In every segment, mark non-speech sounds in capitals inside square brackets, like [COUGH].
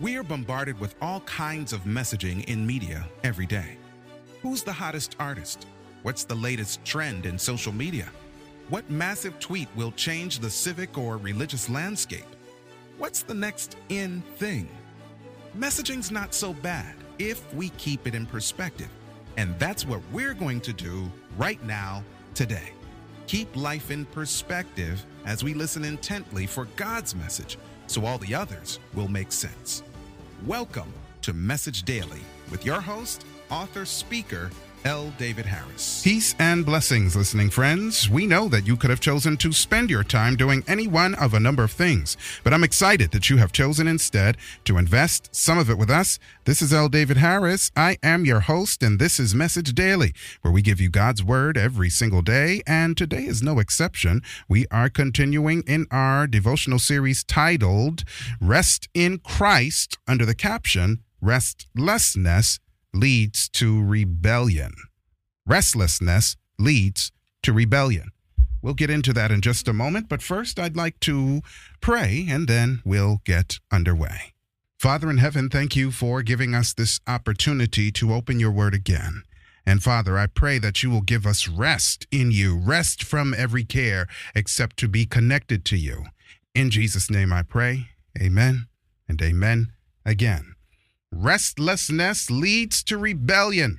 We are bombarded with all kinds of messaging in media every day. Who's the hottest artist? What's the latest trend in social media? What massive tweet will change the civic or religious landscape? What's the next in thing? Messaging's not so bad if we keep it in perspective. And that's what we're going to do right now, today. Keep life in perspective as we listen intently for God's message so all the others will make sense. Welcome to Message Daily with your host, author, speaker, L. David Harris. Peace and blessings, listening friends. We know that you could have chosen to spend your time doing any one of a number of things, but I'm excited that you have chosen instead to invest some of it with us. This is L. David Harris. I am your host, and this is Message Daily, where we give you God's Word every single day, and today is no exception. We are continuing in our devotional series titled Rest in Christ under the caption Restlessness leads to rebellion. Restlessness leads to rebellion. We'll get into that in just a moment, but first I'd like to pray and then we'll get underway. Father in heaven, thank you for giving us this opportunity to open your word again. And Father, I pray that you will give us rest in you, rest from every care except to be connected to you. In Jesus' name I pray. Amen and amen again. Restlessness leads to rebellion.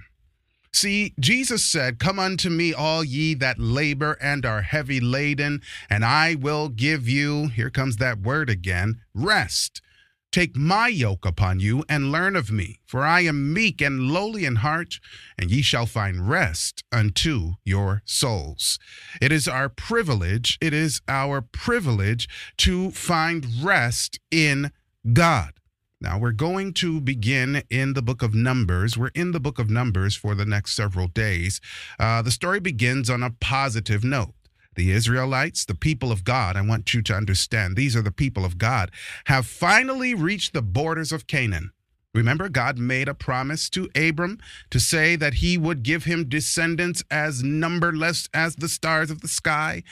See, Jesus said, Come unto me, all ye that labor and are heavy laden, and I will give you, here comes that word again, rest. Take my yoke upon you and learn of me, for I am meek and lowly in heart, and ye shall find rest unto your souls. It is our privilege, it is our privilege to find rest in God. Now, we're going to begin in the book of Numbers. We're in the book of Numbers for the next several days. Uh, the story begins on a positive note. The Israelites, the people of God, I want you to understand, these are the people of God, have finally reached the borders of Canaan. Remember, God made a promise to Abram to say that he would give him descendants as numberless as the stars of the sky,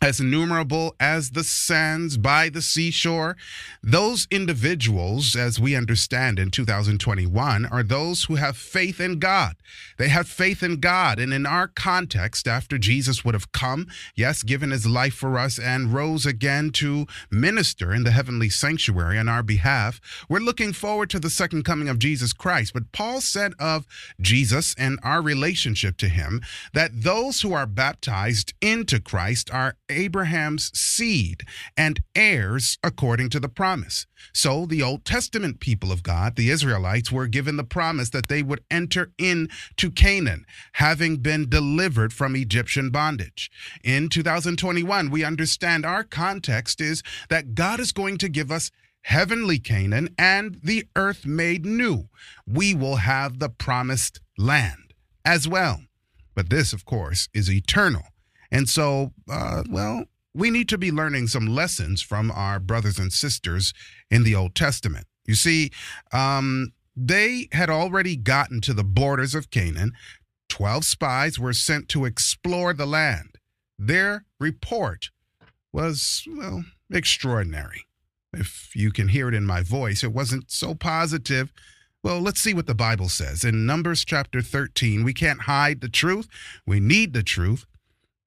as innumerable as the sands by the seashore. Those individuals, as we understand in 2021, are those who have faith in God. They have faith in God. And in our context, after Jesus would have come, yes, given his life for us and rose again to minister in the heavenly sanctuary on our behalf, we're looking forward to the second coming of Jesus Christ. But Paul said of Jesus and our relationship to him that those who are baptized into Christ are Abraham's seed and heirs according to the promise. So the Old Testament people of God, the Israelites, were given the promise that they would enter into Canaan, having been delivered from Egyptian bondage. In 2021, we understand our context is that God is going to give us heavenly Canaan and the earth made new. We will have the promised land as well. But this, of course, is eternal. And so, uh, well, we need to be learning some lessons from our brothers and sisters in the Old Testament. You see, um, they had already gotten to the borders of Canaan. Twelve spies were sent to explore the land. Their report was, well, extraordinary. If you can hear it in my voice, it wasn't so positive. Well, let's see what the Bible says. In Numbers chapter 13, we can't hide the truth. We need the truth.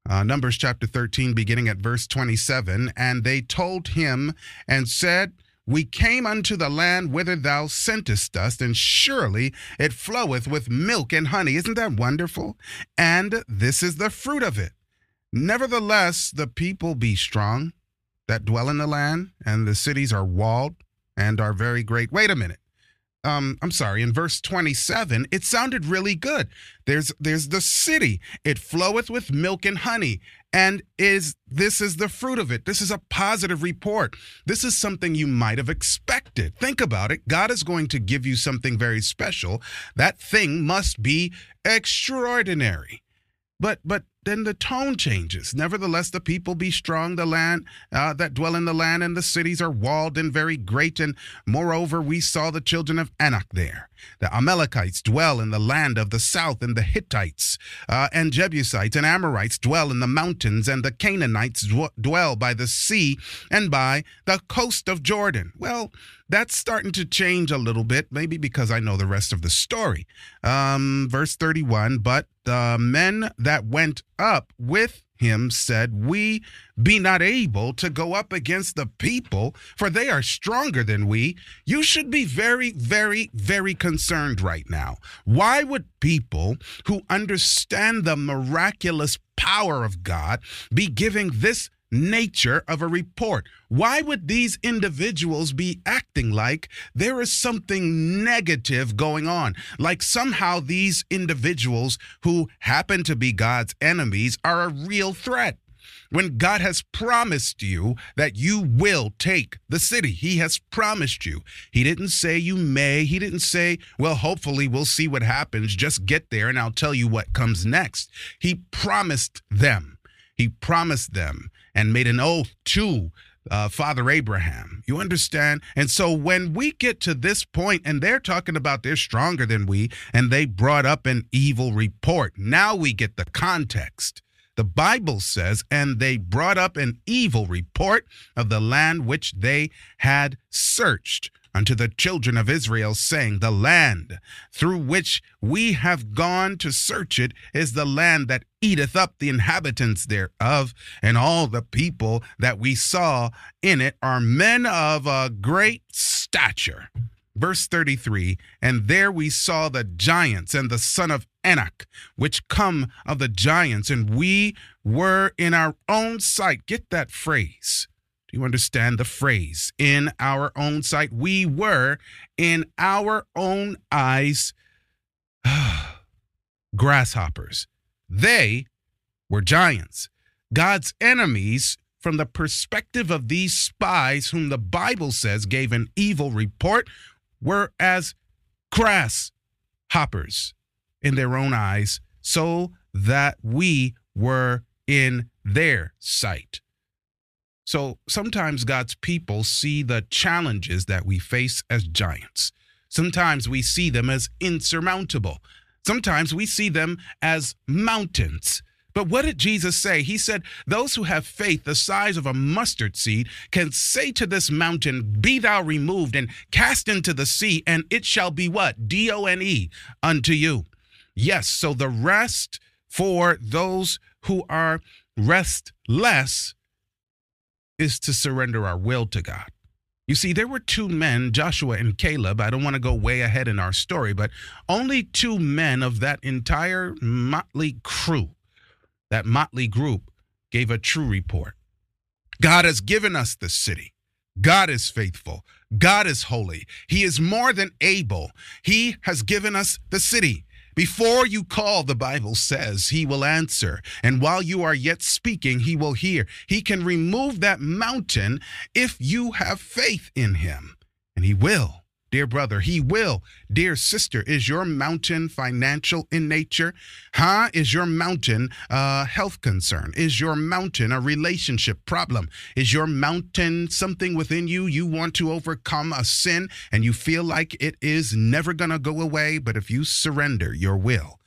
Uh, Numbers chapter 13, beginning at verse 27. And they told him and said, We came unto the land whither thou sentest us, and surely it floweth with milk and honey. Isn't that wonderful? And this is the fruit of it. Nevertheless, the people be strong that dwell in the land, and the cities are walled and are very great. Wait a minute um I'm sorry, in verse 27, it sounded really good. There's there's the city. It floweth with milk and honey. And is this is the fruit of it. This is a positive report. This is something you might have expected. Think about it. God is going to give you something very special. That thing must be extraordinary. But but then the tone changes. Nevertheless, the people be strong, the land uh, that dwell in the land, and the cities are walled and very great. And moreover, we saw the children of Anak there. The Amalekites dwell in the land of the south, and the Hittites uh, and Jebusites and Amorites dwell in the mountains, and the Canaanites dwell by the sea and by the coast of Jordan. Well, that's starting to change a little bit, maybe because I know the rest of the story. Um, verse 31 But the men that went up with him said, We be not able to go up against the people, for they are stronger than we. You should be very, very, very concerned right now. Why would people who understand the miraculous power of God be giving this nature of a report. Why would these individuals be acting like there is something negative going on? Like somehow these individuals who happen to be God's enemies are a real threat. When God has promised you that you will take the city, He has promised you. He didn't say you may. He didn't say, well, hopefully we'll see what happens. Just get there and I'll tell you what comes next. He promised them. He promised them and made an oath to uh, Father Abraham. You understand? And so when we get to this point and they're talking about they're stronger than we and they brought up an evil report, now we get the context. The Bible says, and they brought up an evil report of the land which they had searched unto the children of Israel, saying, The land through which we have gone to search it is the land that eateth up the inhabitants thereof, and all the people that we saw in it are men of a great stature. Verse 33 And there we saw the giants and the son of Anak, which come of the giants, and we were in our own sight. Get that phrase do you understand the phrase? In our own sight, we were in our own eyes [SIGHS] grasshoppers. They were giants. God's enemies, from the perspective of these spies, whom the Bible says gave an evil report, were as grasshoppers in their own eyes, so that we were in their sight. So sometimes God's people see the challenges that we face as giants. Sometimes we see them as insurmountable. Sometimes we see them as mountains. But what did Jesus say? He said, Those who have faith the size of a mustard seed can say to this mountain, Be thou removed and cast into the sea, and it shall be what? D O N E unto you. Yes, so the rest for those who are restless is to surrender our will to God. You see, there were two men, Joshua and Caleb. I don't want to go way ahead in our story, but only two men of that entire motley crew, that motley group, gave a true report. God has given us the city. God is faithful. God is holy. He is more than able. He has given us the city. Before you call, the Bible says, he will answer. And while you are yet speaking, he will hear. He can remove that mountain if you have faith in him, and he will. Dear brother, he will. Dear sister, is your mountain financial in nature? Huh? Is your mountain a health concern? Is your mountain a relationship problem? Is your mountain something within you you want to overcome a sin and you feel like it is never going to go away? But if you surrender your will,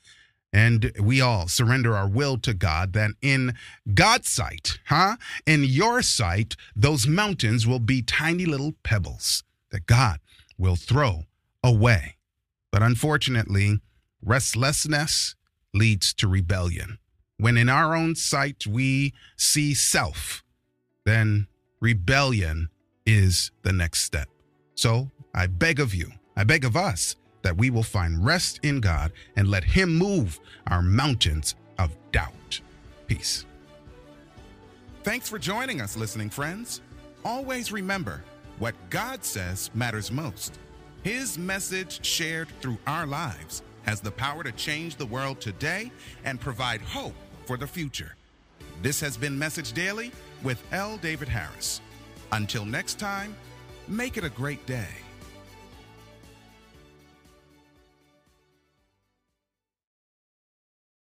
and we all surrender our will to God, then in God's sight, huh? In your sight, those mountains will be tiny little pebbles that God will throw away. But unfortunately, restlessness leads to rebellion. When in our own sight we see self, then rebellion is the next step. So I beg of you, I beg of us, that we will find rest in God and let Him move our mountains of doubt. Peace. Thanks for joining us, listening friends. Always remember what God says matters most. His message shared through our lives has the power to change the world today and provide hope for the future. This has been Message Daily with L. David Harris. Until next time, make it a great day.